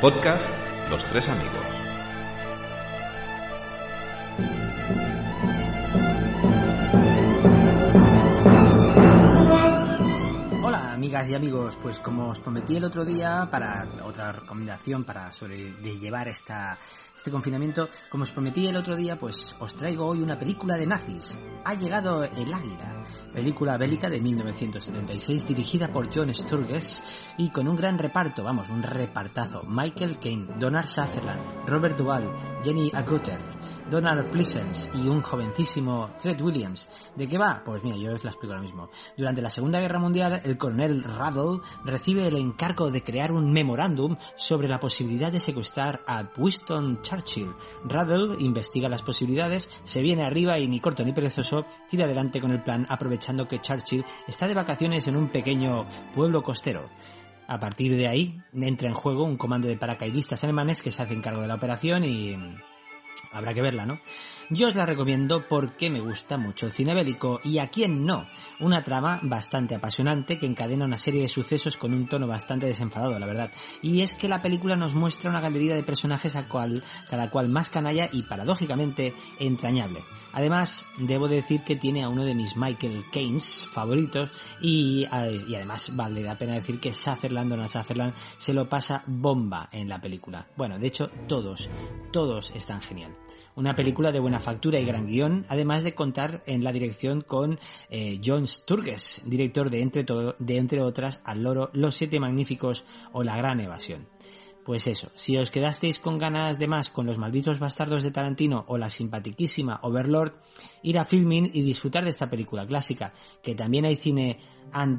Podcast Los Tres Amigos. Y amigos, pues como os prometí el otro día para otra recomendación para sobrellevar esta este confinamiento, como os prometí el otro día, pues os traigo hoy una película de nazis. Ha llegado el águila, película bélica de 1976 dirigida por John Sturges y con un gran reparto, vamos, un repartazo. Michael Caine, Donald Sutherland, Robert Duvall, Jenny Agutter, Donald Pleasence y un jovencísimo Fred Williams. ¿De qué va? Pues mira, yo os lo explico ahora mismo. Durante la Segunda Guerra Mundial, el coronel Ruddle recibe el encargo de crear un memorándum sobre la posibilidad de secuestrar a Winston Churchill. Ruddle investiga las posibilidades, se viene arriba y ni corto ni perezoso tira adelante con el plan aprovechando que Churchill está de vacaciones en un pequeño pueblo costero. A partir de ahí entra en juego un comando de paracaidistas alemanes que se hacen cargo de la operación y habrá que verla, ¿no? Yo os la recomiendo porque me gusta mucho el cine bélico y a quién no. Una trama bastante apasionante que encadena una serie de sucesos con un tono bastante desenfadado, la verdad. Y es que la película nos muestra una galería de personajes a cual, cada cual más canalla y paradójicamente entrañable. Además, debo decir que tiene a uno de mis Michael Keynes favoritos y, y además vale la pena decir que Sutherland, Donald Sutherland, se lo pasa bomba en la película. Bueno, de hecho, todos, todos están Una película de buena factura y gran guion, además de contar en la dirección con eh, John Sturges, director de entre, de entre otras Al Loro, Los Siete Magníficos o La Gran Evasión. Pues eso, si os quedasteis con ganas de más con los malditos bastardos de Tarantino o la simpatiquísima Overlord, ir a filming y disfrutar de esta película clásica, que también hay cine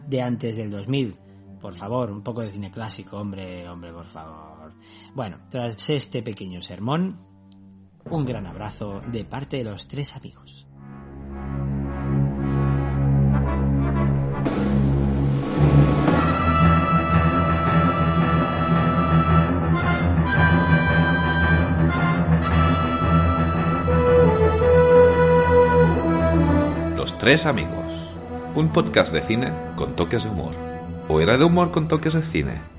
de antes del 2000. Por favor, un poco de cine clásico, hombre, hombre, por favor. Bueno, tras este pequeño sermón, un gran abrazo de parte de los tres amigos. Los tres amigos. Un podcast de cine con toques de humor. ¿O era de humor con toques de cine?